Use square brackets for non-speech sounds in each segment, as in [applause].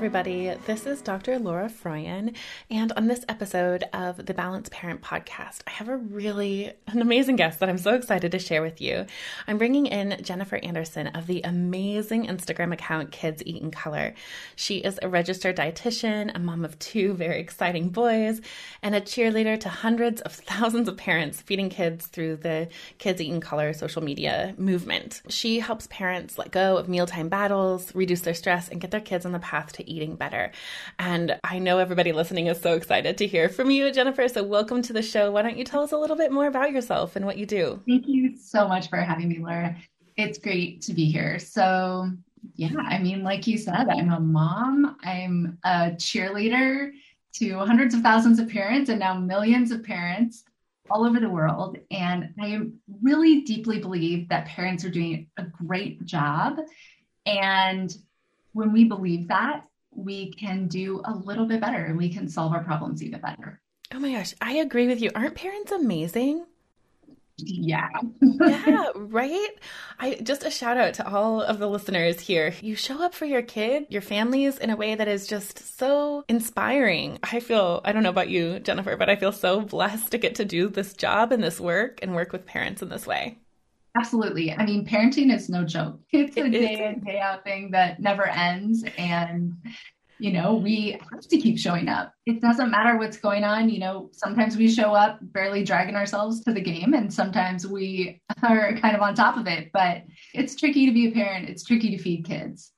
Everybody. This is Dr. Laura Froyen, and on this episode of the Balanced Parent Podcast, I have a really an amazing guest that I'm so excited to share with you. I'm bringing in Jennifer Anderson of the amazing Instagram account Kids Eat in Color. She is a registered dietitian, a mom of two very exciting boys, and a cheerleader to hundreds of thousands of parents feeding kids through the Kids Eat in Color social media movement. She helps parents let go of mealtime battles, reduce their stress, and get their kids on the path to eating better. And I know everybody listening is so excited to hear from you, Jennifer. So, welcome to the show. Why don't you tell us a little bit more about yourself and what you do? Thank you so much for having me, Laura. It's great to be here. So, yeah, I mean, like you said, I'm a mom, I'm a cheerleader to hundreds of thousands of parents and now millions of parents all over the world. And I really deeply believe that parents are doing a great job. And when we believe that, we can do a little bit better and we can solve our problems even better. Oh my gosh, I agree with you. Aren't parents amazing? Yeah. yeah, [laughs] right? I just a shout out to all of the listeners here. You show up for your kid, your families in a way that is just so inspiring. I feel I don't know about you, Jennifer, but I feel so blessed to get to do this job and this work and work with parents in this way. Absolutely. I mean, parenting is no joke. [laughs] It's a day in, day out thing that never ends. And, you know, we have to keep showing up. It doesn't matter what's going on. You know, sometimes we show up barely dragging ourselves to the game, and sometimes we [laughs] are kind of on top of it. But it's tricky to be a parent, it's tricky to feed kids.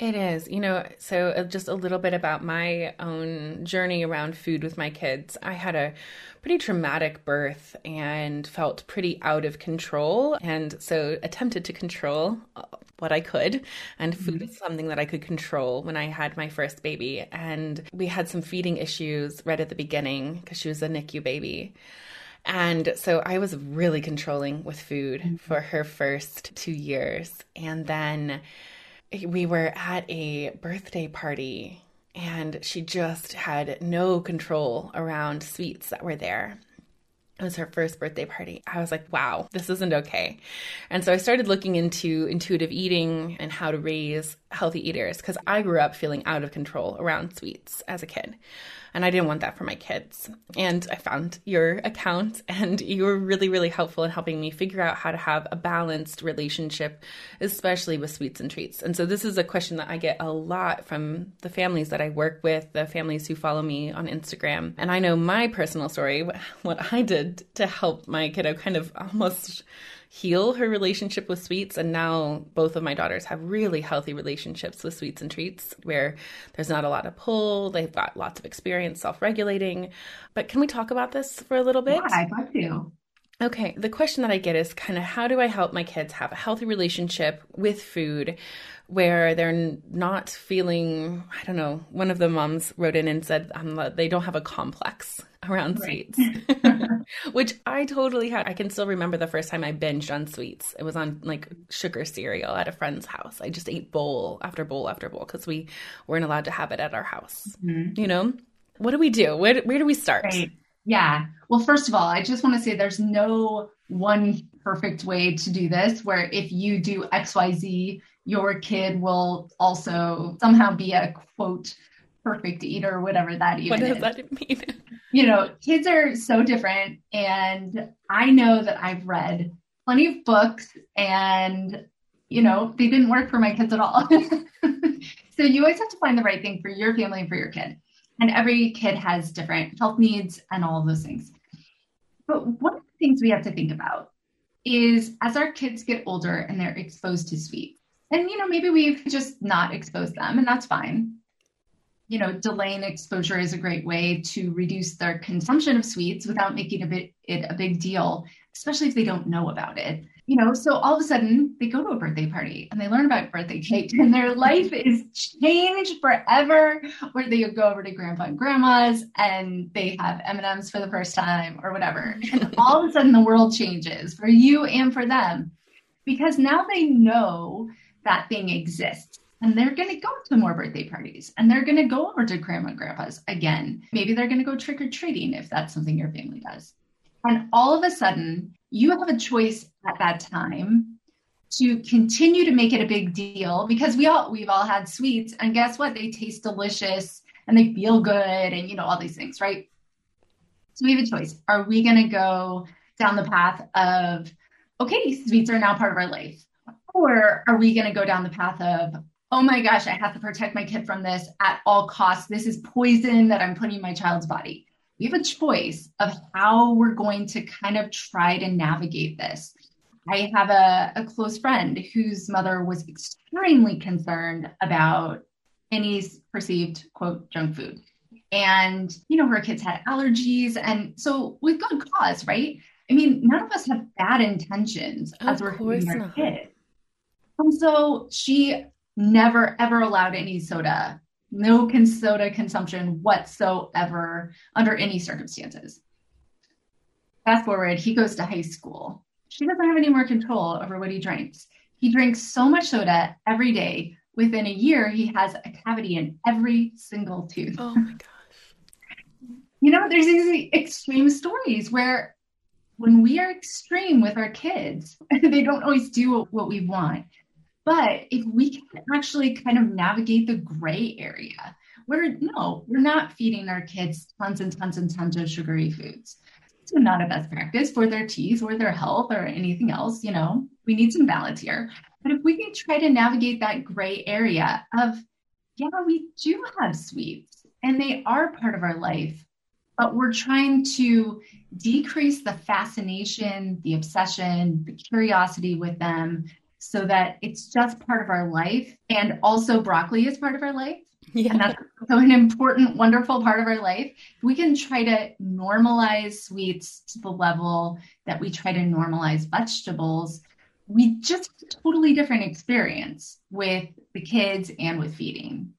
It is, you know, so uh, just a little bit about my own journey around food with my kids. I had a pretty traumatic birth and felt pretty out of control. And so attempted to control uh, what I could. And food mm-hmm. is something that I could control when I had my first baby. And we had some feeding issues right at the beginning because she was a NICU baby. And so I was really controlling with food mm-hmm. for her first two years. And then we were at a birthday party and she just had no control around sweets that were there. It was her first birthday party. I was like, wow, this isn't okay. And so I started looking into intuitive eating and how to raise healthy eaters because I grew up feeling out of control around sweets as a kid and I didn't want that for my kids. And I found your account, [laughs] and you were really, really helpful in helping me figure out how to have a balanced relationship, especially with sweets and treats. And so, this is a question that I get a lot from the families that I work with, the families who follow me on Instagram. And I know my personal story, [laughs] what I did to help my kiddo kind of almost heal her relationship with sweets. And now both of my daughters have really healthy relationships with sweets and treats where there's not a lot of pull. They've got lots of experience self regulating. But can we talk about this for a little bit? Yeah, I'd love to. Okay, the question that I get is kind of how do I help my kids have a healthy relationship with food where they're not feeling, I don't know, one of the moms wrote in and said um, they don't have a complex around right. sweets, [laughs] [laughs] which I totally had. I can still remember the first time I binged on sweets. It was on like sugar cereal at a friend's house. I just ate bowl after bowl after bowl because we weren't allowed to have it at our house. Mm-hmm. You know, what do we do? Where, where do we start? Right. Yeah. Well, first of all, I just want to say there's no one perfect way to do this where if you do XYZ, your kid will also somehow be a quote perfect eater or whatever that even what does is. that mean [laughs] you know kids are so different and i know that i've read plenty of books and you know they didn't work for my kids at all [laughs] so you always have to find the right thing for your family and for your kid and every kid has different health needs and all of those things but one of the things we have to think about is as our kids get older and they're exposed to sweets and, you know, maybe we've just not exposed them, and that's fine. You know, delaying exposure is a great way to reduce their consumption of sweets without making a bit, it a big deal, especially if they don't know about it. You know, so all of a sudden they go to a birthday party and they learn about birthday cake and their life is changed forever. Or they go over to grandpa and grandma's and they have M&Ms for the first time or whatever. And all of a sudden the world changes for you and for them because now they know that thing exists. And they're going to go to more birthday parties and they're going to go over to grandma and grandpa's again. Maybe they're going to go trick or treating if that's something your family does. And all of a sudden, you have a choice at that time to continue to make it a big deal because we all we've all had sweets and guess what they taste delicious and they feel good and you know all these things right so we have a choice are we going to go down the path of okay sweets are now part of our life or are we going to go down the path of, oh my gosh, I have to protect my kid from this at all costs. This is poison that I'm putting in my child's body. We have a choice of how we're going to kind of try to navigate this. I have a, a close friend whose mother was extremely concerned about any perceived quote junk food. And, you know, her kids had allergies. And so with good cause, right? I mean, none of us have bad intentions of as we're feeding our kids. And so she never ever allowed any soda, no con- soda consumption whatsoever under any circumstances. Fast forward, he goes to high school. She doesn't have any more control over what he drinks. He drinks so much soda every day. Within a year, he has a cavity in every single tooth. Oh my [laughs] gosh. You know, there's these extreme stories where when we are extreme with our kids, [laughs] they don't always do what we want. But if we can actually kind of navigate the gray area, where no, we're not feeding our kids tons and tons and tons of sugary foods. It's not a best practice for their teeth or their health or anything else. You know, we need some balance here. But if we can try to navigate that gray area of, yeah, we do have sweets and they are part of our life, but we're trying to decrease the fascination, the obsession, the curiosity with them so that it's just part of our life. And also, broccoli is part of our life. Yeah. And that's so an important, wonderful part of our life. We can try to normalize sweets to the level that we try to normalize vegetables. We just totally different experience with the kids and with feeding.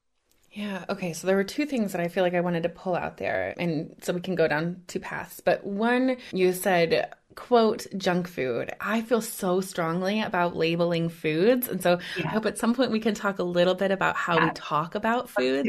Yeah. Okay. So there were two things that I feel like I wanted to pull out there, and so we can go down two paths. But one, you said quote junk food. I feel so strongly about labeling foods. And so yeah. I hope at some point we can talk a little bit about how yeah. we talk about foods.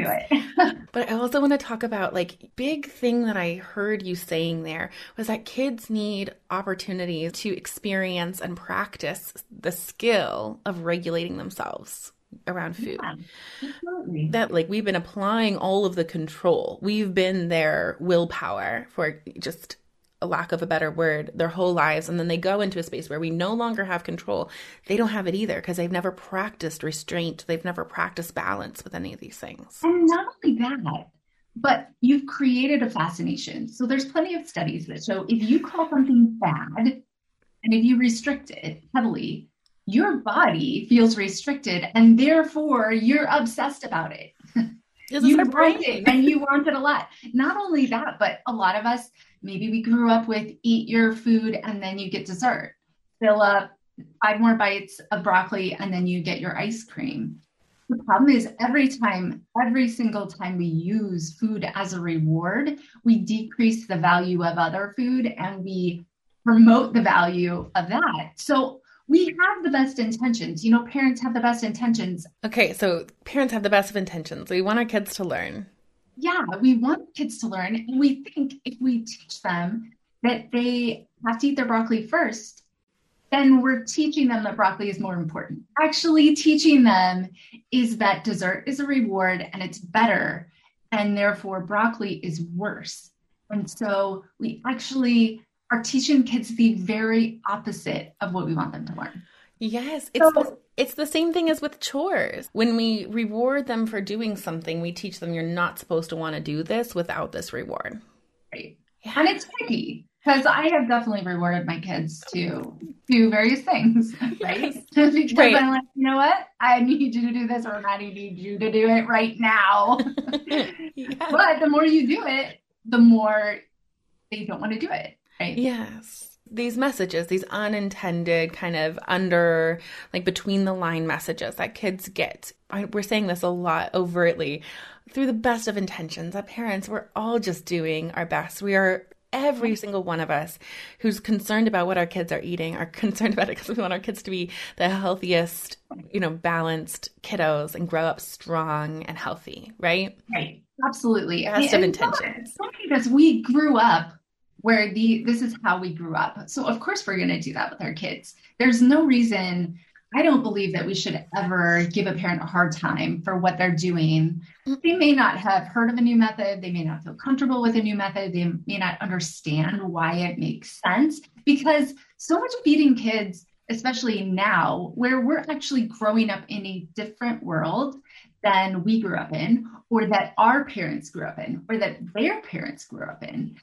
[laughs] but I also want to talk about like big thing that I heard you saying there was that kids need opportunities to experience and practice the skill of regulating themselves around food. Yeah, that like we've been applying all of the control. We've been their willpower for just a lack of a better word, their whole lives. And then they go into a space where we no longer have control. They don't have it either because they've never practiced restraint. They've never practiced balance with any of these things. And not only that, but you've created a fascination. So there's plenty of studies that show if you call something bad and if you restrict it heavily, your body feels restricted and therefore you're obsessed about it. You want it and you [laughs] want it a lot. Not only that, but a lot of us Maybe we grew up with eat your food and then you get dessert. Fill up five more bites of broccoli and then you get your ice cream. The problem is every time, every single time we use food as a reward, we decrease the value of other food and we promote the value of that. So we have the best intentions. You know, parents have the best intentions. Okay, so parents have the best of intentions. We want our kids to learn yeah, we want kids to learn. And we think if we teach them that they have to eat their broccoli first, then we're teaching them that broccoli is more important. Actually, teaching them is that dessert is a reward and it's better, and therefore broccoli is worse. And so we actually are teaching kids the very opposite of what we want them to learn. Yes, it's so, the, it's the same thing as with chores. When we reward them for doing something, we teach them you're not supposed to want to do this without this reward. Right. Yeah. And it's tricky because I have definitely rewarded my kids to do various things, [laughs] right? Yes. [laughs] because right. I'm like, you know what? I need you to do this, or I need you to do it right now. [laughs] yes. But the more you do it, the more they don't want to do it, right? Yes these messages, these unintended kind of under, like between the line messages that kids get. I, we're saying this a lot overtly through the best of intentions. That parents, we're all just doing our best. We are every single one of us who's concerned about what our kids are eating are [laughs] concerned about it because we want our kids to be the healthiest, you know, balanced kiddos and grow up strong and healthy, right? Right. Absolutely. Best and, of intentions. Because we grew up where the this is how we grew up. So of course we're going to do that with our kids. There's no reason I don't believe that we should ever give a parent a hard time for what they're doing. Mm. They may not have heard of a new method, they may not feel comfortable with a new method, they may not understand why it makes sense because so much of feeding kids especially now where we're actually growing up in a different world than we grew up in or that our parents grew up in or that their parents grew up in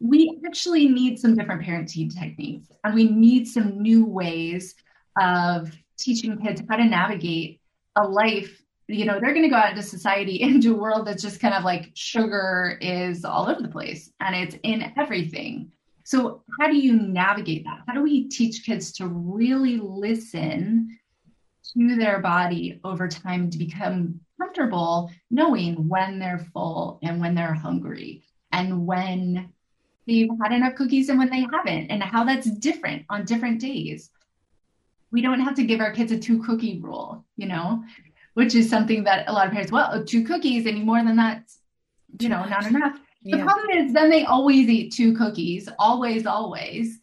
we actually need some different parenting techniques and we need some new ways of teaching kids how to navigate a life. You know they're going to go out into society [laughs] into a world that's just kind of like sugar is all over the place and it's in everything. So how do you navigate that? How do we teach kids to really listen to their body over time to become comfortable knowing when they're full and when they're hungry and when they've had enough cookies and when they haven't, and how that's different on different days. We don't have to give our kids a two cookie rule, you know, which is something that a lot of parents, well, oh, two cookies, any more than that, you know, not enough. The problem is then they always eat two cookies, always, always.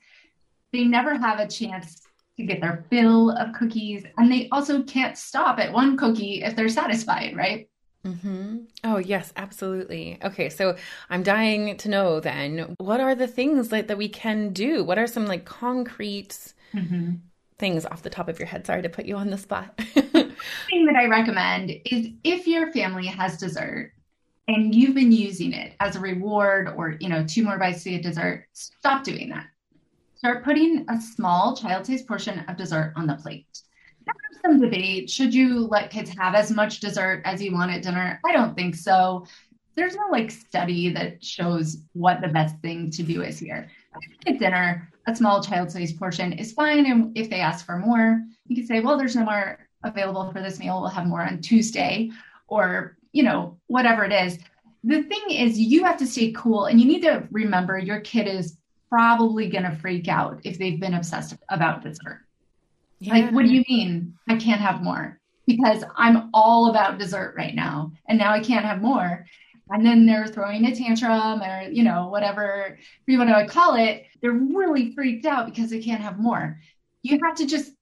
They never have a chance to get their fill of cookies. And they also can't stop at one cookie if they're satisfied, right? Mm-hmm. Oh, yes, absolutely. Okay, so I'm dying to know then what are the things that, that we can do? What are some like concrete mm-hmm. things off the top of your head? Sorry to put you on the spot. [laughs] thing that I recommend is if your family has dessert and you've been using it as a reward or, you know, two more bites to get dessert, stop doing that. Start putting a small child taste portion of dessert on the plate some debate. Should you let kids have as much dessert as you want at dinner? I don't think so. There's no like study that shows what the best thing to do is here. At dinner, a small child sized portion is fine. And if they ask for more, you can say, well, there's no more available for this meal. We'll have more on Tuesday or, you know, whatever it is. The thing is, you have to stay cool and you need to remember your kid is probably going to freak out if they've been obsessed about dessert. Yeah. Like, what do you mean I can't have more? Because I'm all about dessert right now, and now I can't have more. And then they're throwing a tantrum or, you know, whatever you want to call it. They're really freaked out because they can't have more. You have to just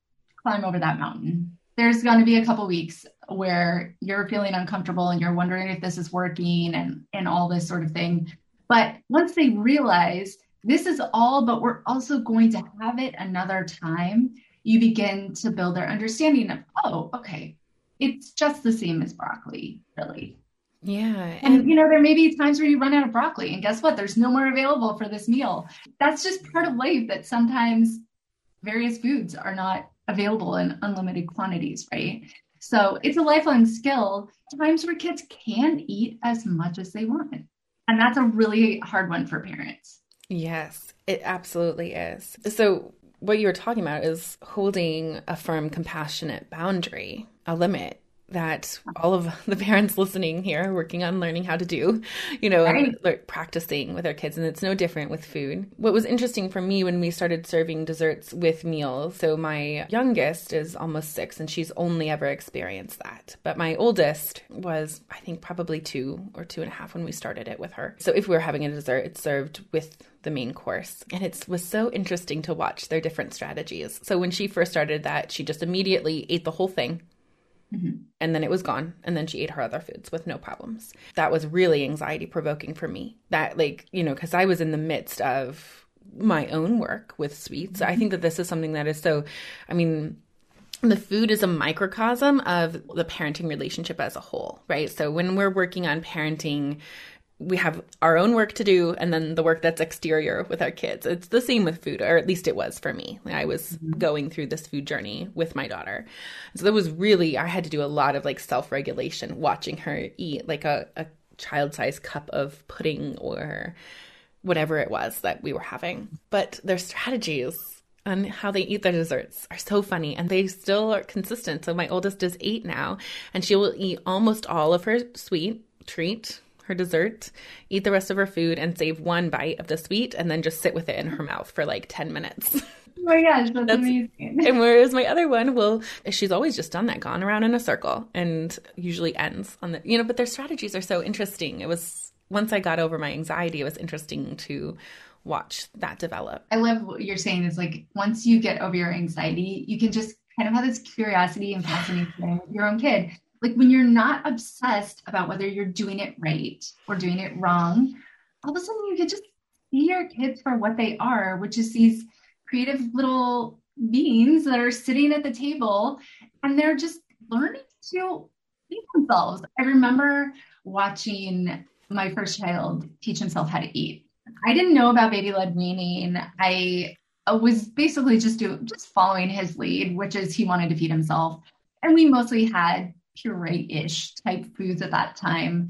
climb over that mountain. There's going to be a couple weeks where you're feeling uncomfortable and you're wondering if this is working and, and all this sort of thing. But once they realize this is all, but we're also going to have it another time, you begin to build their understanding of, oh, okay, it's just the same as broccoli, really. Yeah. And, and, you know, there may be times where you run out of broccoli, and guess what? There's no more available for this meal. That's just part of life that sometimes various foods are not available in unlimited quantities, right? So it's a lifelong skill. Times where kids can eat as much as they want. And that's a really hard one for parents. Yes, it absolutely is. So, what you were talking about is holding a firm, compassionate boundary, a limit that all of [laughs] the parents listening here are working on learning how to do, you know, right. and like, practicing with our kids. And it's no different with food. What was interesting for me when we started serving desserts with meals, so my youngest is almost six and she's only ever experienced that. But my oldest was, I think, probably two or two and a half when we started it with her. So if we were having a dessert, it's served with the main course. And it was so interesting to watch their different strategies. So when she first started that, she just immediately ate the whole thing Mm-hmm. And then it was gone. And then she ate her other foods with no problems. That was really anxiety provoking for me. That, like, you know, because I was in the midst of my own work with sweets. Mm-hmm. I think that this is something that is so, I mean, the food is a microcosm of the parenting relationship as a whole, right? So when we're working on parenting, we have our own work to do and then the work that's exterior with our kids. It's the same with food, or at least it was for me. I was mm-hmm. going through this food journey with my daughter. So that was really, I had to do a lot of like self regulation, watching her eat like a, a child sized cup of pudding or whatever it was that we were having. But their strategies and how they eat their desserts are so funny and they still are consistent. So my oldest is eight now and she will eat almost all of her sweet treat her dessert, eat the rest of her food, and save one bite of the sweet, and then just sit with it in her mouth for like 10 minutes. [laughs] Oh my gosh, that's, that's, amazing. And whereas my other one will, she's always just done that, gone around in a circle and usually ends on the, you know, but their strategies are so interesting. It was, once I got over my anxiety, it was interesting to watch that develop. I love what you're saying is like once you get over your anxiety, you can just kind of have this curiosity and fascination with your own kid like when you're not obsessed about whether you're doing it right or doing it wrong, all of a sudden you can just see your kids for what they are, which is these creative little beings that are sitting at the table and they're just learning to feed themselves. I remember watching my first child teach himself how to eat. I didn't know about baby led weaning. I was basically just do just following his lead, which is he wanted to feed himself. And we mostly had puree-ish type foods at that time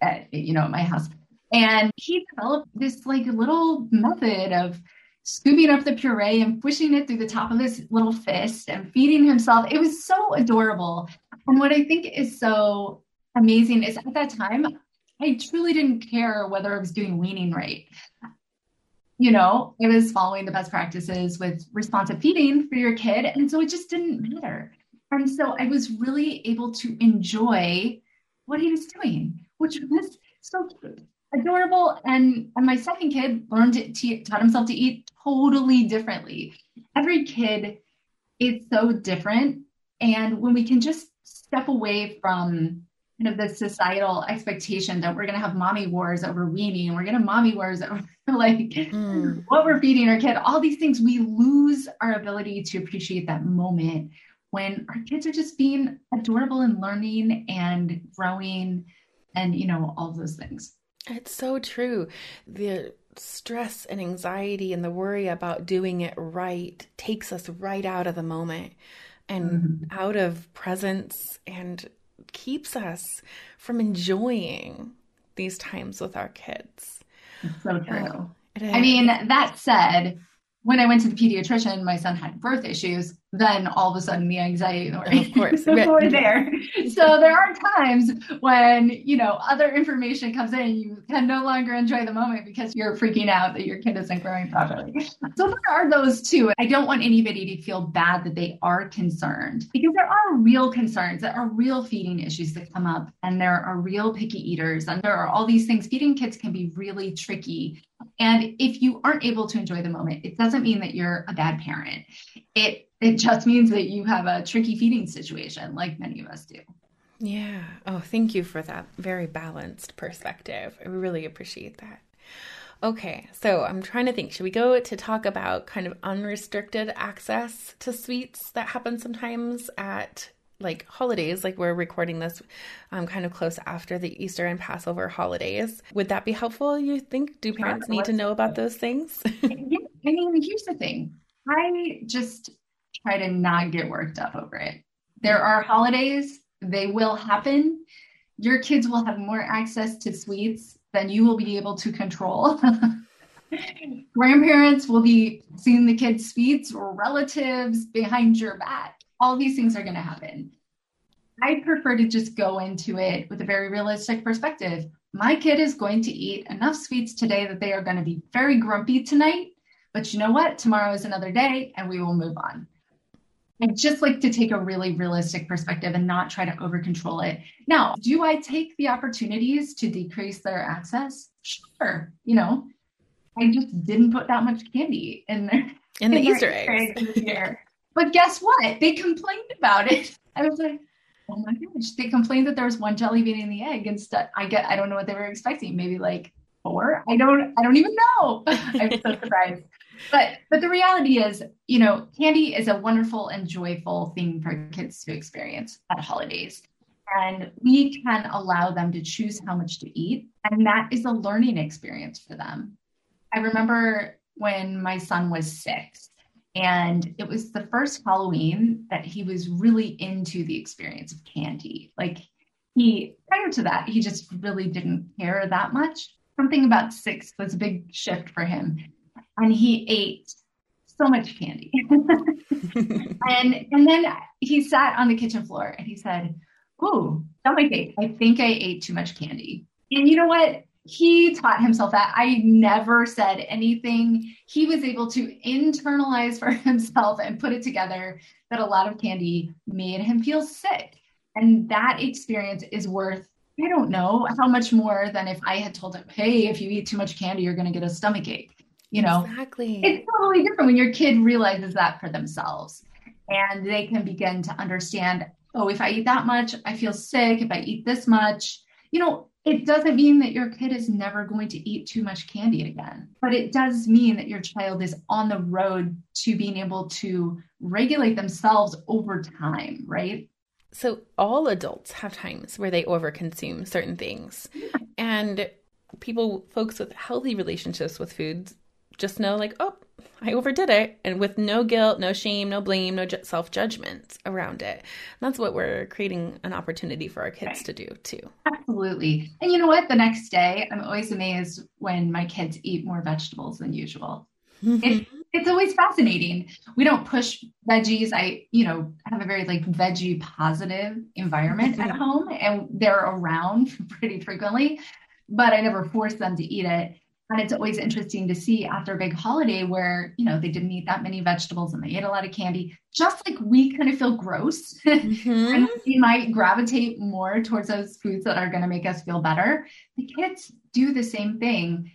at you know at my house. And he developed this like little method of scooping up the puree and pushing it through the top of his little fist and feeding himself. It was so adorable. And what i think is so amazing is at that time i truly didn't care whether i was doing weaning right. You know it was following the best practices with responsive feeding for your kid and so it just didn't matter and so I was really able to enjoy what he was doing, which was so cute, adorable. And, and my second kid learned it, to, taught himself to eat totally differently. Every kid is so different. And when we can just step away from kind of the societal expectation that we're going to have mommy wars over weaning and we're going to mommy wars over [laughs] like mm. what we're feeding our kid, all these things, we lose our ability to appreciate that moment when our kids are just being adorable and learning and growing and you know all those things it's so true the stress and anxiety and the worry about doing it right takes us right out of the moment and mm-hmm. out of presence and keeps us from enjoying these times with our kids. It's so true. Oh, I mean, that said, when I went to the pediatrician, my son had birth issues then all of a sudden the anxiety and worry, of course, [laughs] were there. So there are times when you know other information comes in, and you can no longer enjoy the moment because you're freaking out that your kid isn't growing properly. So there are those too. I don't want anybody to feel bad that they are concerned because there are real concerns, there are real feeding issues that come up, and there are real picky eaters, and there are all these things. Feeding kids can be really tricky. And if you aren't able to enjoy the moment, it doesn't mean that you're a bad parent. It it just means that you have a tricky feeding situation like many of us do. Yeah. Oh, thank you for that very balanced perspective. I really appreciate that. Okay, so I'm trying to think. Should we go to talk about kind of unrestricted access to sweets that happen sometimes at like holidays? Like we're recording this um, kind of close after the Easter and Passover holidays. Would that be helpful, you think? Do parents need to know about those things? [laughs] yeah, I mean, here's the thing I just try to not get worked up over it. There are holidays, they will happen. Your kids will have more access to sweets than you will be able to control. [laughs] Grandparents will be seeing the kids' sweets relatives behind your back. All these things are going to happen. I prefer to just go into it with a very realistic perspective. My kid is going to eat enough sweets today that they are going to be very grumpy tonight. But you know what? Tomorrow is another day and we will move on. I just like to take a really realistic perspective and not try to over control it. Now, do I take the opportunities to decrease their access? Sure. You know, I just didn't put that much candy in there. In the [laughs] in Easter eggs. eggs but guess what? They complained about it. I was like, oh my gosh. They complained that there was one jelly bean in the egg instead. I get I don't know what they were expecting. Maybe like four. I don't I don't even know. [laughs] I'm so surprised but but the reality is you know candy is a wonderful and joyful thing for kids to experience at holidays. And we can allow them to choose how much to eat and that is a learning experience for them. I remember when my son was six and it was the first halloween that he was really into the experience of candy. Like he prior to that he just really didn't care that much. Something about six was a big shift for him and he ate so much candy. [laughs] and and then he sat on the kitchen floor and he said, "Ooh, stomach. I think I ate too much candy." And you know what? He taught himself that. I never said anything. He was able to internalize for [laughs] himself and put it together that a lot of candy made him feel sick. And that experience is worth I don't know how much more than if I had told him, hey, if you eat too much candy, you're going to get a stomach ache you know? Exactly. It's totally different when your kid realizes that for themselves and they can begin to understand oh if i eat that much i feel sick. If i eat this much you know it doesn't mean that your kid is never going to eat too much candy again but it does mean that your child is on the road to being able to regulate themselves over time right? So all adults have times where they overconsume certain things. Yeah. and people folks with healthy relationships with foods just know like oh i overdid it. And with no guilt no shame no blame no self-judgment around it. And that's what we're creating an opportunity for our kids right. to do too. Absolutely. And you know what? The next day i'm always amazed when my kids eat more vegetables than usual. It, mm-hmm. it's always fascinating. We don't push veggies. I you know have a very like veggie positive environment at home and they're around [laughs] pretty frequently but i never force them to eat it and it's always interesting to see after a big holiday where, you know, they didn't eat that many vegetables and they ate a lot of candy, just like we kind of feel gross. [laughs] Mm-hmm. and we might gravitate more towards those foods that are going to make us feel better. The kids do the same thing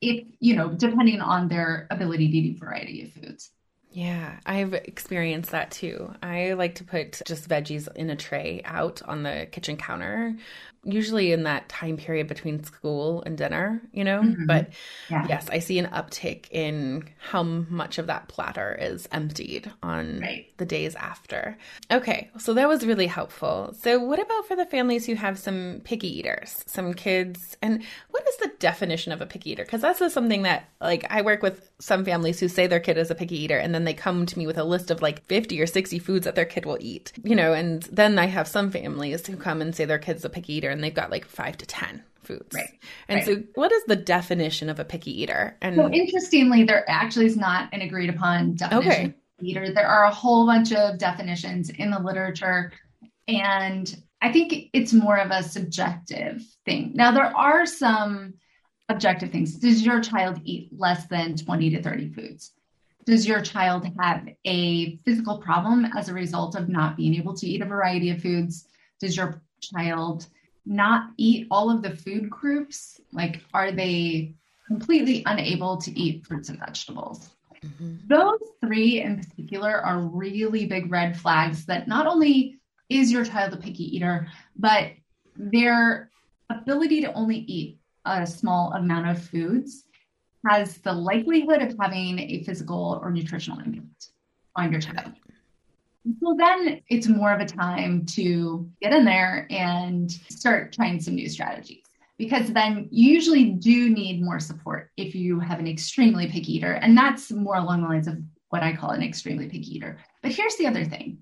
if, you know, depending on their ability to eat a variety of foods. Yeah, I've experienced that too. I like to put just veggies in a tray out on the kitchen counter usually in that time period between school and dinner, you know. Mm-hmm. But yeah. yes, I see an uptick in how much of that platter is emptied on right. the days after. Okay, so that was really helpful. So, what about for the families who have some picky eaters, some kids? And what is the definition of a picky eater? Because that's something that, like, I work with some families who say their kid is a picky eater, and then they come to me with a list of like 50 or 60 foods that their kid will eat, you know. And then I have some families who come and say their kid's a picky eater and they've got like five to 10 foods. Right. And right. so, what is the definition of a picky eater? And so, interestingly, there actually is not an agreed upon definition okay. eater. There are a whole bunch of definitions in the literature, and I think it's more of a subjective thing. Now, there are some objective things. Does your child eat less than 20 to 30 foods? Does your child have a physical problem as a result of not being able to eat a variety of foods? Does your child not eat all of the food groups? Like, are they completely unable to eat fruits and vegetables? Mm-hmm. Those three in particular are really big red flags that not only is your child a picky eater, but their ability to only eat a small amount of foods has the likelihood of having a physical or nutritional impact on your child. So then it's more of a time to get in there and start trying some new strategies because then you usually do need more support if you have an extremely picky eater. And that's more along the lines of what I call an extremely picky eater. But here's the other thing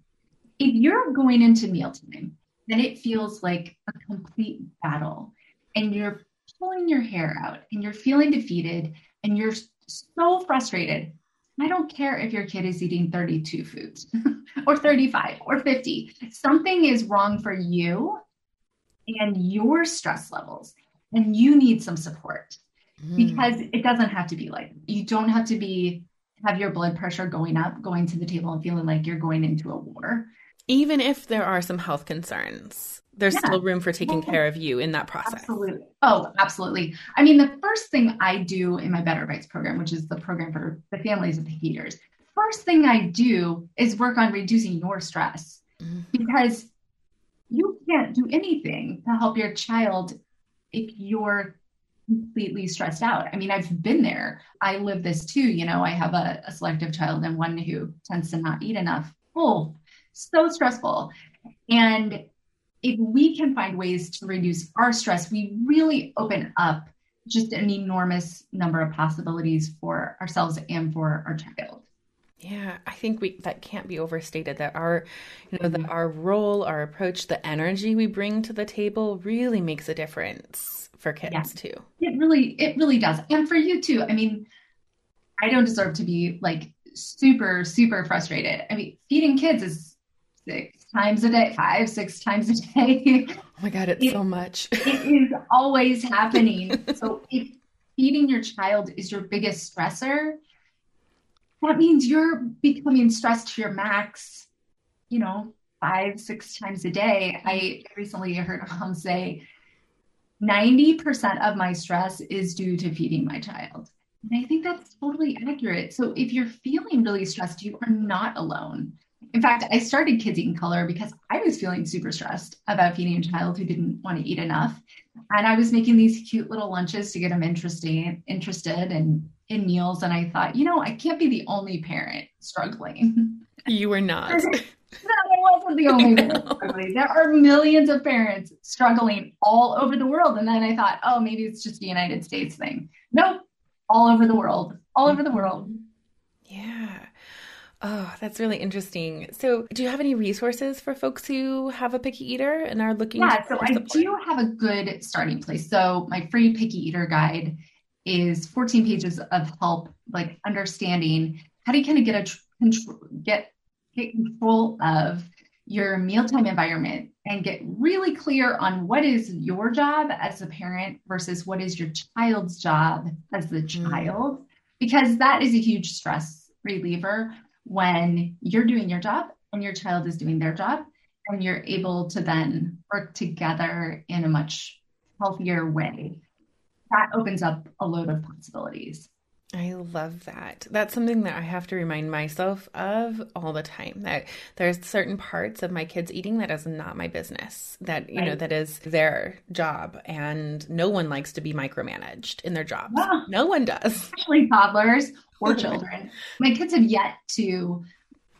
if you're going into mealtime, then it feels like a complete battle and you're pulling your hair out and you're feeling defeated and you're so frustrated I don't care if your kid is eating 32 foods [laughs] or 35 or 50. Something is wrong for you and your stress levels, and you need some support mm. because it doesn't have to be like you don't have to be have your blood pressure going up, going to the table and feeling like you're going into a war. Even if there are some health concerns, there's yeah. still room for taking care of you in that process. Absolutely. Oh, absolutely. I mean, the first thing I do in my Better Bites program, which is the program for the families of the eaters, first thing I do is work on reducing your stress mm-hmm. because you can't do anything to help your child if you're completely stressed out. I mean, I've been there. I live this too. You know, I have a, a selective child and one who tends to not eat enough. Oh, so stressful. And if we can find ways to reduce our stress, we really open up just an enormous number of possibilities for ourselves and for our child. Yeah, I think we that can't be overstated that our you know that our role, our approach, the energy we bring to the table really makes a difference for kids yeah. too. It really it really does. And for you too. I mean, I don't deserve to be like super super frustrated. I mean, feeding kids is six times a day, five, six times a day. Oh my God, it's it, so much. [laughs] it is always happening. so if feeding your child is your biggest stressor, that means you're becoming stressed to your max, you know, five, six times a day. I recently heard a mom say 90% of my stress is due to feeding my child. And I think that's totally accurate. So if you're feeling really stressed, you are not alone. In fact, I started Kids Eat in Color because I was feeling super stressed about feeding a child who didn't want to eat enough. And I was making these cute little lunches to get them interesting, interested in, in meals. And I thought, you know, I can't be the only parent struggling. You were not. [laughs] no, I wasn't the only [laughs] parent struggling. There are millions of parents struggling all over the world. And then I thought, oh, maybe it's just a United States thing. Nope, all over the world, all over the world. Yeah. Oh, that's really interesting. So, do you have any resources for folks who have a picky eater and are looking? Yeah, so I do have a good starting place. So, my free picky eater guide is 14 pages of help, like understanding how do you kind of get a control, get get control of your mealtime environment and get really clear on what is your job as a parent versus what is your child's job as the mm. child, because that is a huge stress reliever when you're doing your job and your child is doing their job and you're able to then work together in a much healthier way that opens up a load of possibilities I love that. That's something that I have to remind myself of all the time that there's certain parts of my kids eating that is not my business. That, you right. know, that is their job and no one likes to be micromanaged in their jobs. Yeah. No one does. Especially toddlers or [laughs] children. my kids have yet to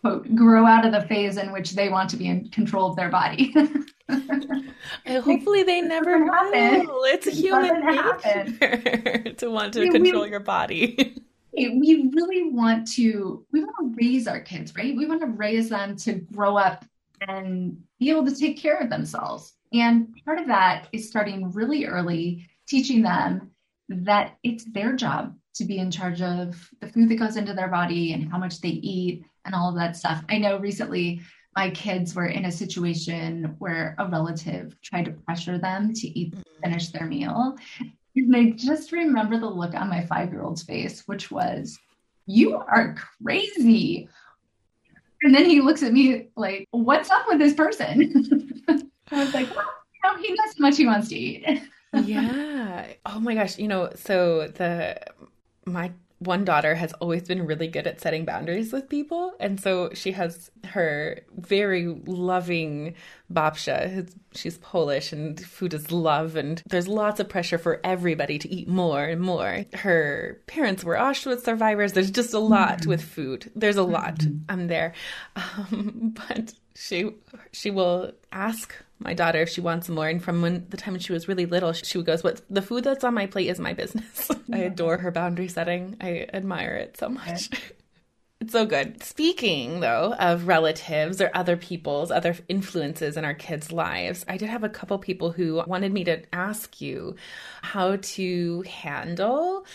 quote grow out of the phase in which they want to be in control of their body. [laughs] [laughs] hopefully they never will. It's a human nature to want to control we, your body. we really want to we want to raise our kids, right? We want to raise them to grow up and be able to take care of themselves. And part of that is starting really early, teaching them that it's their job to be in charge of the food that goes into their body and how much they eat and all of that stuff. I know recently my kids were in a situation where a relative tried to pressure them to eat mm-hmm. finish their meal. And i just remember the look on my five year old's face which was you are crazy. And then he looks at me like what's up with this person? [laughs] I was like well, you know, he knows how much he wants to eat. [laughs] Yeah. Oh my gosh. You know so the my one daughter has always been really good at setting boundaries with people. And so she has her very loving babcia. She's Polish and food is love. And there's lots of pressure for everybody to eat more and more. Her parents were Auschwitz survivors. There's just a lot mm-hmm. with food. There's a lot. Mm-hmm. I'm there. [laughs] Um, but she she will ask my daughter if she wants more. And from when the time when she was really little, she would goes, "What the food that's on my plate is my business." [laughs] I adore her boundary setting. I admire it so much. [laughs] It's so good. Speaking though of relatives or other people's other influences in our kids' lives, I did have a couple people who wanted me to ask you how to handle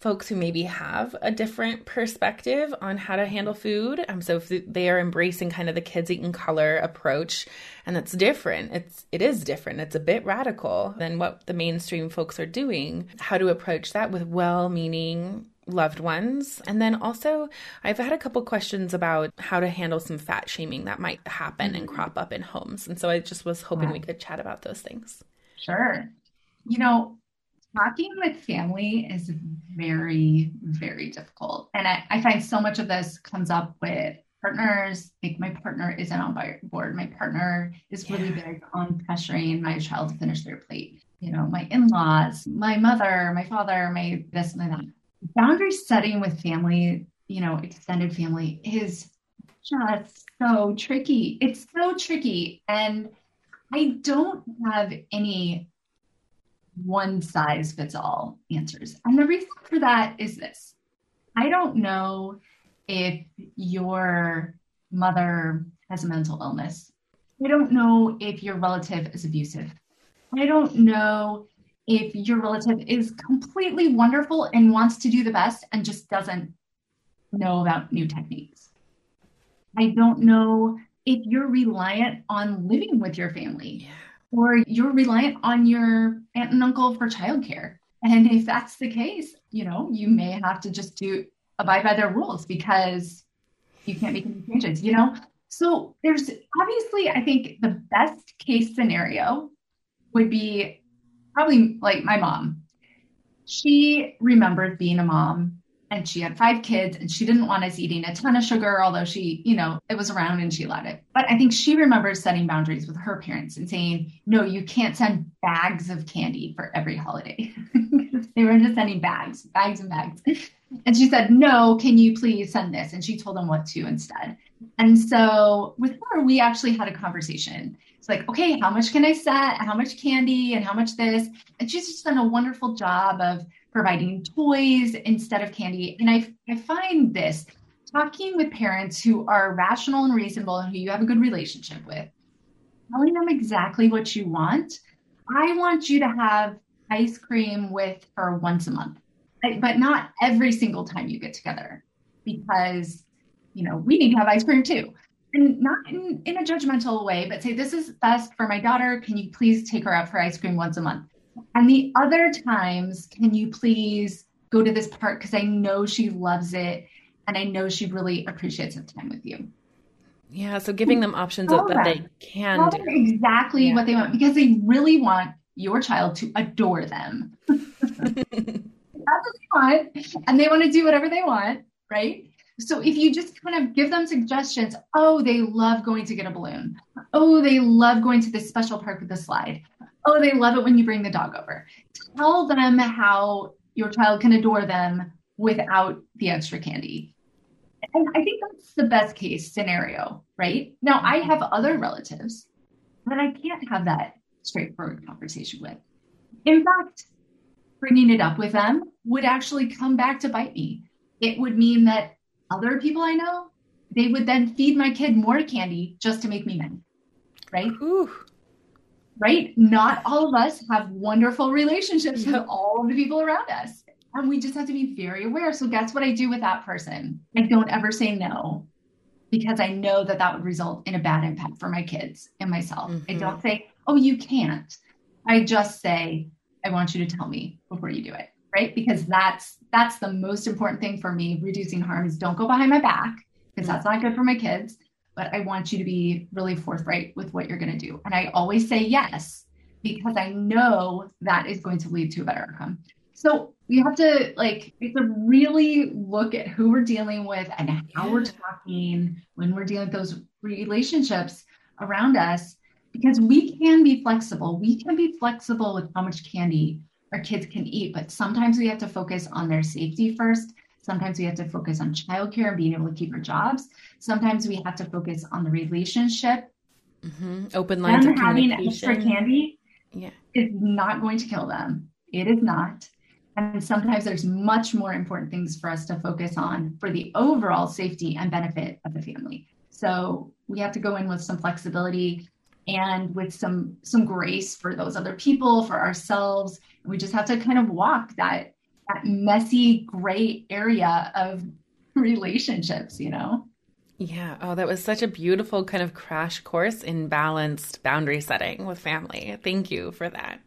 folks who maybe have a different perspective on how to handle food. Um, so if they are embracing kind of the kids eat in color approach, and that's different. It's it is different. It's a bit radical than what the mainstream folks are doing. How to approach that with well-meaning loved ones. And then also, I've had a couple questions about how to handle some fat shaming that might happen and crop up in homes. And so I just was hoping yeah. we could chat about those things. Sure. You know, talking with family is very, very difficult. And I, I find so much of this comes up with partners. Like my partner isn't on board. My partner is yeah. really big on pressuring my child to finish their plate. You know, my in laws, my mother, my father, my this and that. Boundary setting with family, you know, extended family is just so tricky. It's so tricky. And I don't have any one size fits all answers. And the reason for that is this I don't know if your mother has a mental illness. I don't know if your relative is abusive. I don't know if your relative is completely wonderful and wants to do the best and just doesn't know about new techniques. I don't know if you're reliant on living with your family. Yeah or you're reliant on your aunt and uncle for childcare. And if that's the case, you know, you may have to just do abide by their rules because you can't make any changes, you know? So there's obviously, I think the best case scenario would be probably like my mom. She remembered being a mom and she had five kids and she didn't want us eating a ton of sugar, although she, you know, it was around and she allowed it. But I think she remembers setting boundaries with her parents and saying, no, you can't send bags of candy for every holiday. [laughs] they were just sending bags, bags and bags. And she said, no, can you please send this? And she told them what to instead. And so with her, we actually had a conversation. It's like, okay, how much can I set? How much candy and how much this? And she's just done a wonderful job of providing toys instead of candy. And I, I find this talking with parents who are rational and reasonable and who you have a good relationship with, telling them exactly what you want. I want you to have ice cream with her once a month, but not every single time you get together because, you know, we need to have ice cream too. And not in, in a judgmental way, but say, this is best for my daughter. Can you please take her out for ice cream once a month? And the other times, can you please go to this part? Because I know she loves it and I know she really appreciates the time with you. Yeah, so giving them options of that they can do. exactly yeah. what they want because they really want your child to adore them. [laughs] That's what they want, and they want to do whatever they want, right? So if you just kind of give them suggestions, oh, they love going to get a balloon. Oh, they love going to this special park with the slide. Oh, they love it when you bring the dog over. Tell them how your child can adore them without the extra candy. And I think that's the best case scenario, right? Now, I have other relatives that I can't have that straightforward conversation with. In fact, bringing it up with them would actually come back to bite me. It would mean that other people I know, they would then feed my kid more candy just to make me mad, right? Ooh right? Not all of us have wonderful relationships with all of the people around us. And we just have to be very aware. So, guess what I do with that person? I don't ever say no because I know that that would result in a bad impact for my kids and myself. Mm-hmm. I don't say, oh, you can't. I just say, I want you to tell me before you do it, right? Because that's that's the most important thing for me. Reducing harm is don't go behind my back because mm-hmm. that's not good for my kids but I want you to be really forthright with what you're going to do. And I always say yes because I know that is going to lead to a better outcome. So we have to like we have to really look at who we're dealing with and how we're talking when we're dealing with those relationships around us because we can be flexible. We can be flexible with how much candy our kids can eat, but sometimes we have to focus on their safety first Sometimes we have to focus on childcare and being able to keep our jobs. Sometimes we have to focus on the relationship. Mm-hmm. Open lines them of having extra candy yeah. is not going to kill them. It is not. And sometimes there's much more important things for us to focus on for the overall safety and benefit of the family. So we have to go in with some flexibility and with some some grace for those other people, for ourselves. We just have to kind of walk that that messy gray area of [laughs] relationships, you know? Yeah. Oh, that was such a beautiful kind of crash course in balanced boundary setting with family. Thank you for that.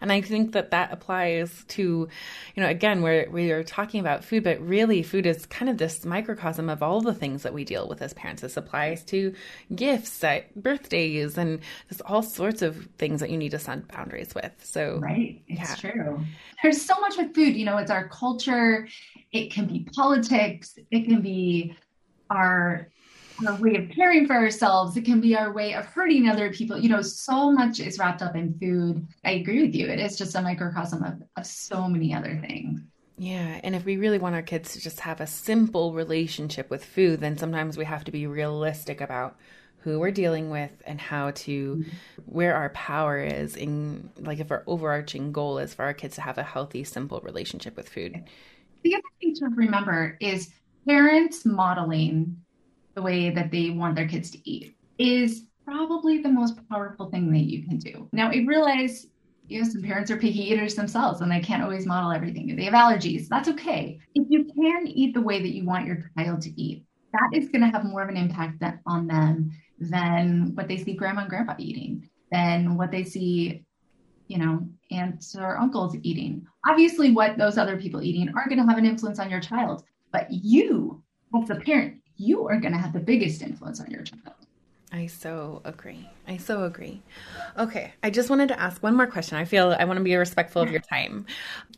And I think that that applies to, you know, again, we're, we are talking about food, but really food is kind of this microcosm of all the things that we deal with as parents. This applies to gifts at birthdays and there's all sorts of things that you need to set boundaries with. So, right. It's yeah. true. There's so much with food, you know, it's our culture. It can be politics. It can be our our way of caring for ourselves. It can be our way of hurting other people. You know, so much is wrapped up in food. I agree with you. It is just a microcosm of, of so many other things. Yeah. And if we really want our kids to just have a simple relationship with food, then sometimes we have to be realistic about who we're dealing with and how to mm-hmm. where our power is in like if our overarching goal is for our kids to have a healthy simple relationship with food the other thing to remember is parents modeling the way that they want their kids to eat is probably the most powerful thing that you can do. Now, I realize you know, some parents are picky eaters themselves and they can't always model everything. They have allergies. That's okay. If you can eat the way that you want your child to eat, that is going to have more of an impact that, on them than what they see grandma and grandpa eating, than what they see, you know, aunts or uncles eating. Obviously, what those other people eating are going to have an influence on your child, but you, as a parent, you are going to have the biggest influence on your child. I so agree. I so agree. Okay, I just wanted to ask one more question. I feel I want to be respectful of your time.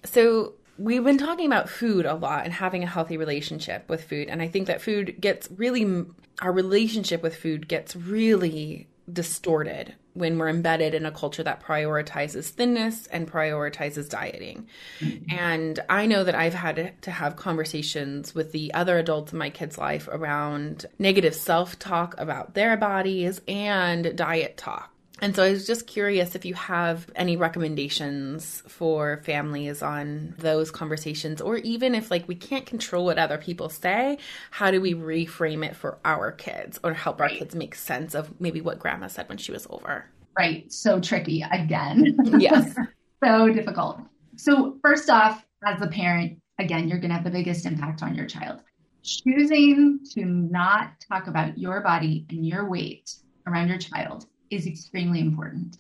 So, we've been talking about food a lot and having a healthy relationship with food. And I think that food gets really, our relationship with food gets really distorted when we're embedded in a culture that prioritizes thinness and prioritizes dieting. Mm-hmm. And I know that I've had to have conversations with the other adults in my kids' life around negative self talk about their bodies and diet talk. And so I was just curious if you have any recommendations for families on those conversations, or even if like we can't control what other people say, how do we reframe it for our kids or help our kids make sense of maybe what grandma said when she was over? Right. So tricky again. [laughs] Yes. so difficult. So, first off, as a parent, again, you're going to have the biggest impact on your child. Choosing to not talk about your body and your weight around your child is extremely important.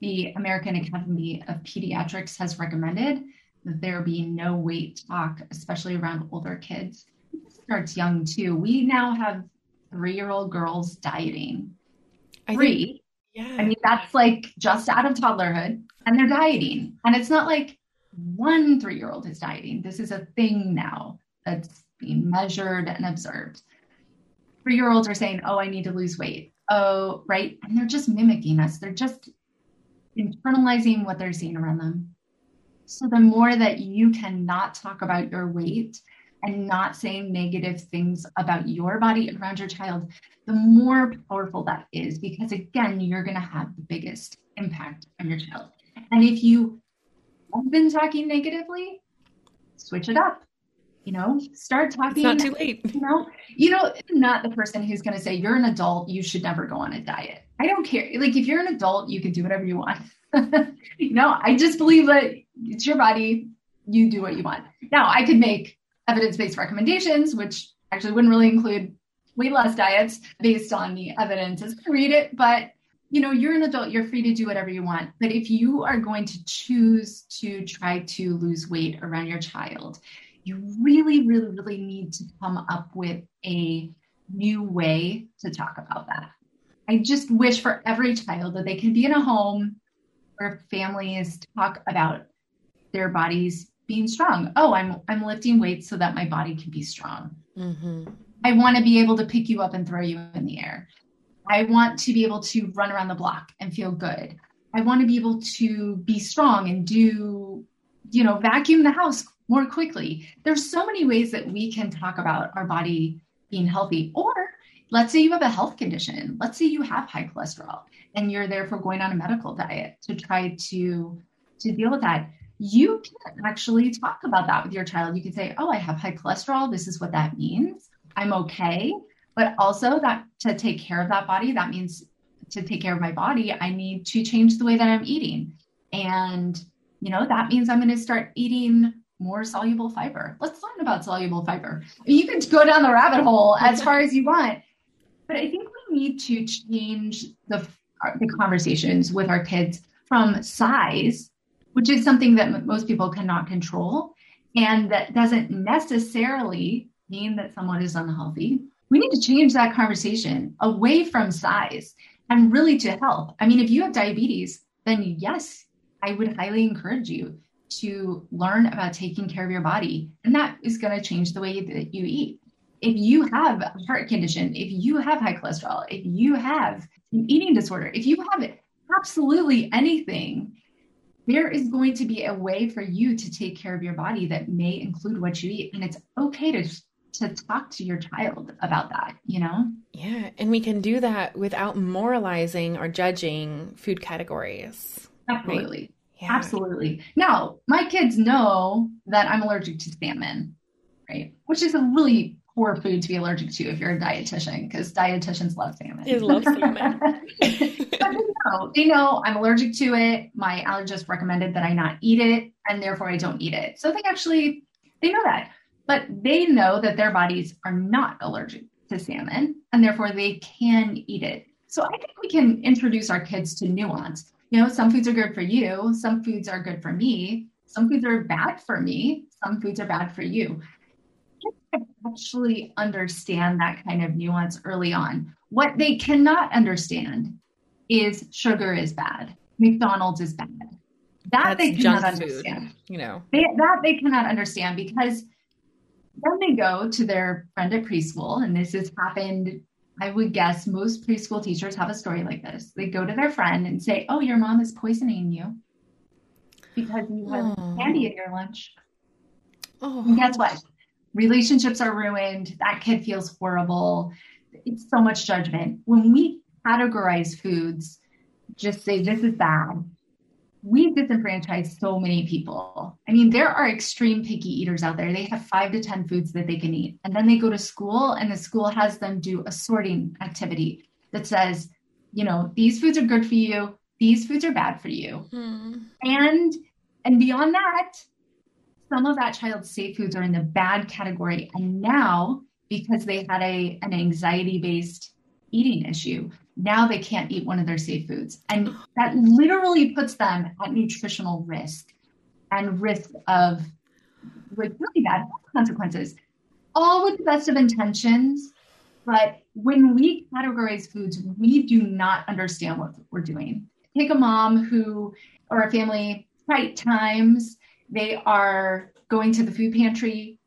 The American Academy of Pediatrics has recommended that there be no weight talk, especially around older kids. It starts young too. We now have three year old girls dieting. Three. Think, yeah. I mean, that's like just out of toddlerhood and they're dieting. And it's not like one three year old is dieting. This is a thing now that's being measured and observed. Three year olds are saying, Oh, I need to lose weight oh, right? And they're just mimicking us. They're just internalizing what they're seeing around them. So the more that you cannot talk about your weight and not saying negative things about your body around your child, the more powerful that is because again, you're going to have the biggest impact on your child. And if you have been talking negatively, switch it up you know, start talking. It's not too late. You know, you know, not the person who's going to say you're an adult, you should never go on a diet. I don't care. Like if you're an adult, you can do whatever you want. [laughs] you know, I just believe that it's your body. You do what you want. Now, I could make evidence-based recommendations, which actually wouldn't really include weight loss diets based on the evidence as I read it, but you know, you're an adult, you're free to do whatever you want. But if you are going to choose to try to lose weight around your child, you really, really, really need to come up with a new way to talk about that. I just wish for every child that they can be in a home where families talk about their bodies being strong. Oh, I'm I'm lifting weights so that my body can be strong. Mm-hmm. I want to be able to pick you up and throw you in the air. I want to be able to run around the block and feel good. I want to be able to be strong and do, you know, vacuum the house more quickly. There's so many ways that we can talk about our body being healthy. Or let's say you have a health condition. Let's say you have high cholesterol and you're therefore going on a medical diet to try to to deal with that. You can actually talk about that with your child. You can say, "Oh, I have high cholesterol. This is what that means. I'm okay." But also that to take care of that body, that means to take care of my body, I need to change the way that I'm eating. And you know, that means I'm going to start eating more soluble fiber. Let's learn about soluble fiber. You can go down the rabbit hole as [laughs] far as you want, but I think we need to change the the conversations with our kids from size, which is something that most people cannot control, and that doesn't necessarily mean that someone is unhealthy. We need to change that conversation away from size and really to health. I mean, if you have diabetes, then yes, I would highly encourage you to learn about taking care of your body. And that is going to change the way that you eat. If you have a heart condition, if you have high cholesterol, if you have an eating disorder, if you have absolutely anything, there is going to be a way for you to take care of your body that may include what you eat. And it's okay to to talk to your child about that, you know? Yeah. And we can do that without moralizing or judging food categories. Absolutely. Right? Yeah. Absolutely. Now, my kids know that I'm allergic to salmon, right? Which is a really poor food to be allergic to if you're a dietitian, because dietitians love salmon. They love salmon. [laughs] they know, they know I'm allergic to it. My allergist recommended that I not eat it, and therefore I don't eat it. So they actually they know that, but they know that their bodies are not allergic to salmon, and therefore they can eat it. So I think we can introduce our kids to nuance you know, some foods are good for you, some foods are good for me, some foods are bad for me, some foods are bad for you. Actually, understand that kind of nuance early on. What they cannot understand is sugar is bad, McDonald's is bad. That That's they cannot understand. Food, you know, they, that they cannot understand because then they go to their friend at preschool, and this has happened I would guess most preschool teachers have a story like this. They go to their friend and say, Oh, your mom is poisoning you because you have oh. candy at your lunch. Oh. And guess what? Relationships are ruined. That kid feels horrible. It's so much judgment. When we categorize foods, just say this is bad, we disenfranchise so many people. I mean, there are extreme picky eaters out there. They have five to 10 foods that they can eat. And then they go to school, and the school has them do a sorting activity that says, you know, these foods are good for you, these foods are bad for you. Hmm. And and beyond that, some of that child's safe foods are in the bad category. And now, because they had a an anxiety-based eating issue, now they can't eat one of their safe foods. And that literally puts them at nutritional risk and risk of like really bad consequences. All with the best of intentions, but when we categorize foods, we do not understand what we're doing. Take a mom who, or a family, right times, they are going to the food pantry,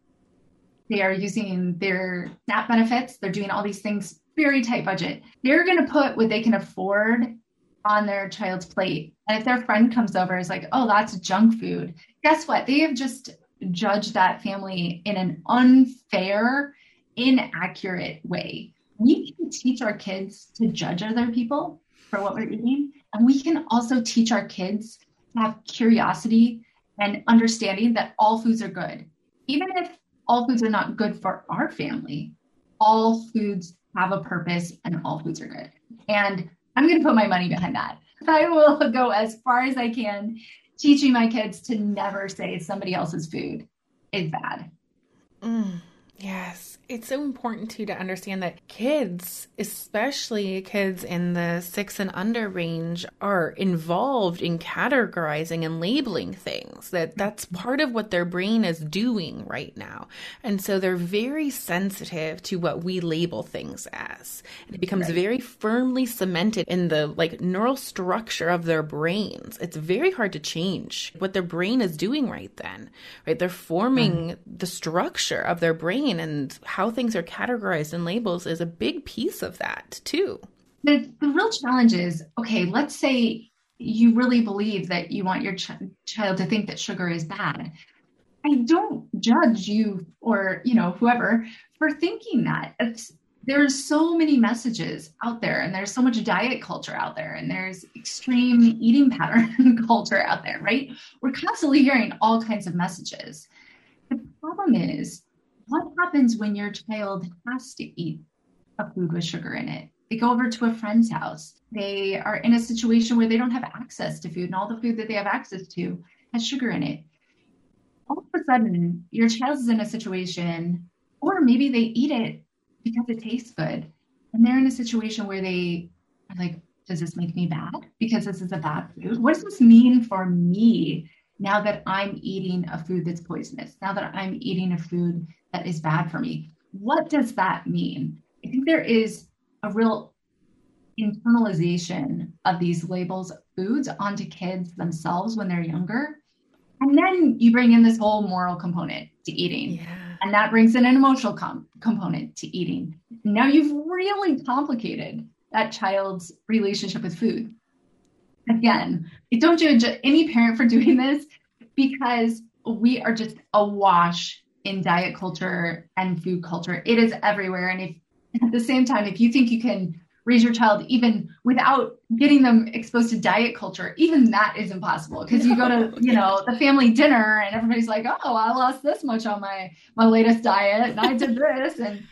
they are using their SNAP benefits, they're doing all these things very tight budget. They're going to put what they can afford on their child's plate. And if their friend comes over is like, oh, that's junk food, guess what? They have just judged that family in an unfair, inaccurate way. We can teach our kids to judge other people for what we're eating. And we can also teach our kids to have curiosity and understanding that all foods are good. Even if all foods are not good for our family, all foods have a purpose, and all foods are good. And I'm going to put my money behind that. [laughs] I will go as far as I can teaching my kids to never say somebody else's food is bad. Mm, yes it's so important too to understand that kids, especially kids in the six and under range, are involved in categorizing and labeling things. That that's part of what their brain is doing right now. And so they're very sensitive to what we label things as. And it becomes right. very firmly cemented in the like neural structure of their brains. It's very hard to change what their brain is doing right then. Right? They're forming mm. the structure of their brain and how things are categorized in labels is a big piece of that too. The, the real challenge is okay, let's say you really believe that you want your ch- child to think that sugar is bad. I don't judge you or, you know, whoever for thinking that. It's, there's so many messages out there and there's so much diet culture out there and there's extreme eating pattern [laughs] culture out there, right? We're constantly hearing all kinds of messages. The problem is what happens when your child has to eat a food with sugar in it? They go over to a friend's house. They are in a situation where they don't have access to food, and all the food that they have access to has sugar in it. all of a sudden your child is in a situation, or maybe they eat it because it tastes good, and they're in a situation where they are like, does this make me bad because this is a bad food? What does this mean for me now that I'm eating a food that's poisonous? Now that I'm eating a food that is bad for me? What does that mean? I think there is a real internalization of these labels of foods onto kids themselves when they're younger. And then you bring in this whole moral component to eating. Yeah. And that brings in an emotional com- component to eating. Now you've really complicated that child's relationship with food. Again, don't judge any parent for doing this because we are just awash in diet culture and food culture. It is everywhere. And if at the same time, if you think you can raise your child even without getting them exposed to diet culture, even that is impossible because you go to, [laughs] you know, the family dinner and everybody's like, oh, I lost this much on my my latest diet and I did this and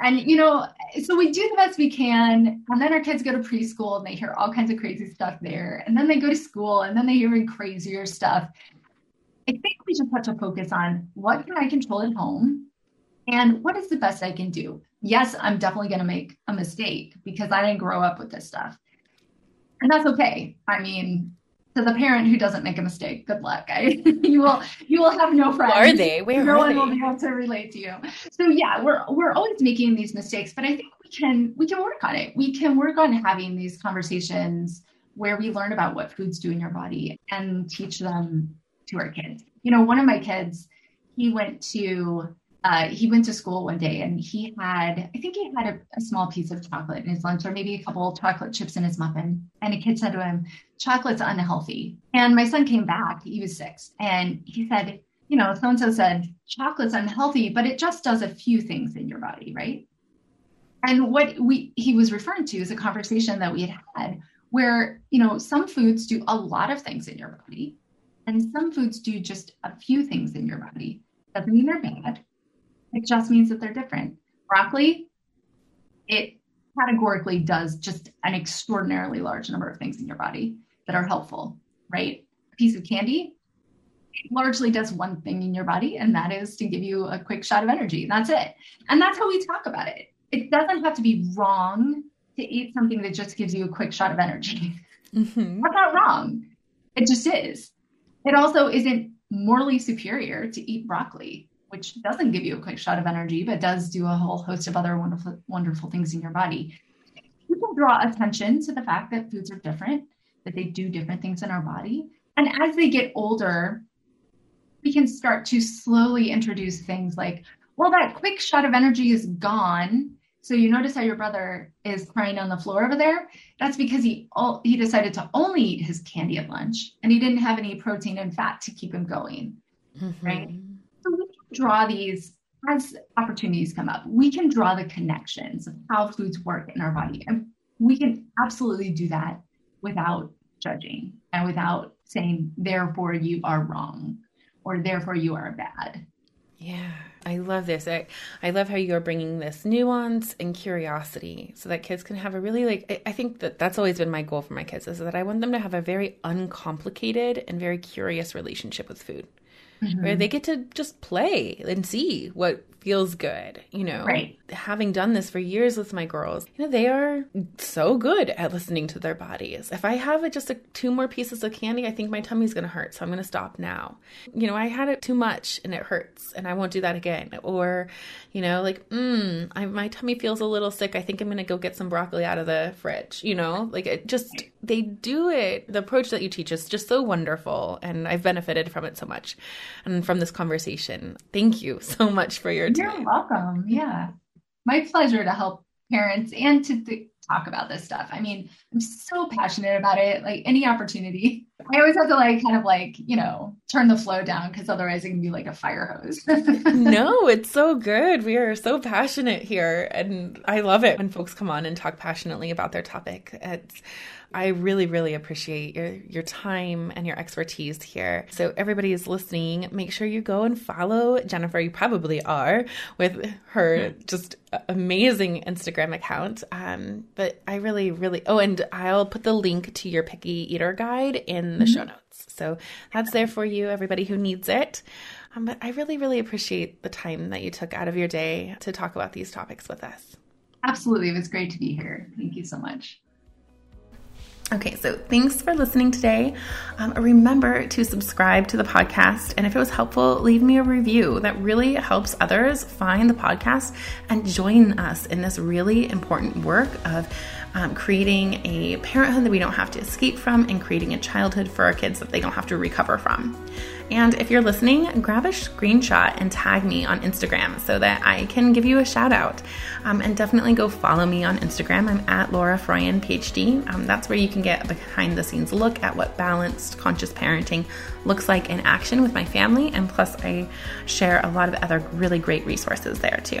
and you know, so we do the best we can, and then our kids go to preschool and they hear all kinds of crazy stuff there, and then they go to school and then they hear even crazier stuff. I think we just have to focus on what can I control at home and what is the best I can do. Yes, I'm definitely going to make a mistake because I didn't grow up with this stuff. And that's okay. I mean, to the parent who doesn't make a mistake, good luck. I, [laughs] you will you will have no friends. Where are they? Where no one they? will be able to relate to you. So yeah, we're we're always making these mistakes, but I think we can we can work on it. We can work on having these conversations where we learn about what foods do in your body and teach them to our kids. You know, one of my kids, he went to uh, he went to school one day and he had, I think he had a, a, small piece of chocolate in his lunch or maybe a couple chocolate chips in his muffin. And a kid said to him, chocolate's unhealthy. And my son came back, he was six, and he said, you know, so and so said, chocolate's unhealthy, but it just does a few things in your body, right? And what we he was referring to is a conversation that we had had where, you know, some foods do a lot of things in your body, and some foods do just a few things in your body. Doesn't mean they're bad it just means that they're different. Broccoli, it categorically does just an extraordinarily large number of things in your body that are helpful, right? A piece of candy largely does one thing in your body, and that is to give you a quick shot of energy. That's it. And that's how we talk about it. It doesn't have to be wrong to eat something that just gives you a quick shot of energy. Mm-hmm. That's not wrong. It just is. It also isn't morally superior to eat broccoli which doesn't give you a quick shot of energy, but does do a whole host of other wonderful, wonderful things in your body. Can draw attention to the fact that foods are different, that they do different things in our body. And as they get older, we can start to slowly introduce things like, well, that quick shot of energy is gone. So you notice how your brother is crying on the floor over there? That's because he all, he decided to only eat his candy at lunch and he didn't have any protein and fat to keep him going. Mm-hmm. Right? So we can draw these as opportunities come up. We can draw the connections of how foods work in our body. And we can absolutely do that without judging and without saying, therefore, you are wrong or therefore you are bad. Yeah, I love this. I, I love how you're bringing this nuance and curiosity so that kids can have a really like I, I think that that's always been my goal for my kids is that I want them to have a very uncomplicated and very curious relationship with food mm-hmm. where they get to just play and see what feels good, you know. Right. Having done this for years with my girls, you know, they are so good at listening to their bodies. If I have a, just a, two more pieces of candy, I think my tummy's going to hurt, so I'm going to stop now. You know, I had it too much and it hurts, and I won't do that again. Or, you know, like, mm, I, my tummy feels a little sick. I think I'm going to go get some broccoli out of the fridge. You know, like it just they do it. The approach that you teach is just so wonderful, and I've benefited from it so much, and from this conversation. Thank you so much for your you're welcome. Yeah. My pleasure to help parents and to th- talk about this stuff. I mean, I'm so passionate about it. Like any opportunity, I always have to like kind of like, you know, turn the flow down because otherwise it can be like a fire hose. [laughs] no, it's so good. We are so passionate here. And I love it when folks come on and talk passionately about their topic. It's, I really, really appreciate your, your time and your expertise here. So, everybody is listening, make sure you go and follow Jennifer. You probably are with her just amazing Instagram account. Um, but I really, really, oh, and I'll put the link to your picky eater guide in the mm-hmm. show notes. So, that's there for you, everybody who needs it. Um, but I really, really appreciate the time that you took out of your day to talk about these topics with us. Absolutely. It was great to be here. Thank you so much. Okay, so thanks for listening today. Um, remember to subscribe to the podcast. And if it was helpful, leave me a review. That really helps others find the podcast and join us in this really important work of um, creating a parenthood that we don't have to escape from and creating a childhood for our kids that they don't have to recover from. And if you're listening, grab a screenshot and tag me on Instagram so that I can give you a shout out. Um, and definitely go follow me on Instagram. I'm at Laura Froyen, PhD. Um, that's where you can get a behind the scenes look at what balanced conscious parenting looks like in action with my family. And plus, I share a lot of other really great resources there too.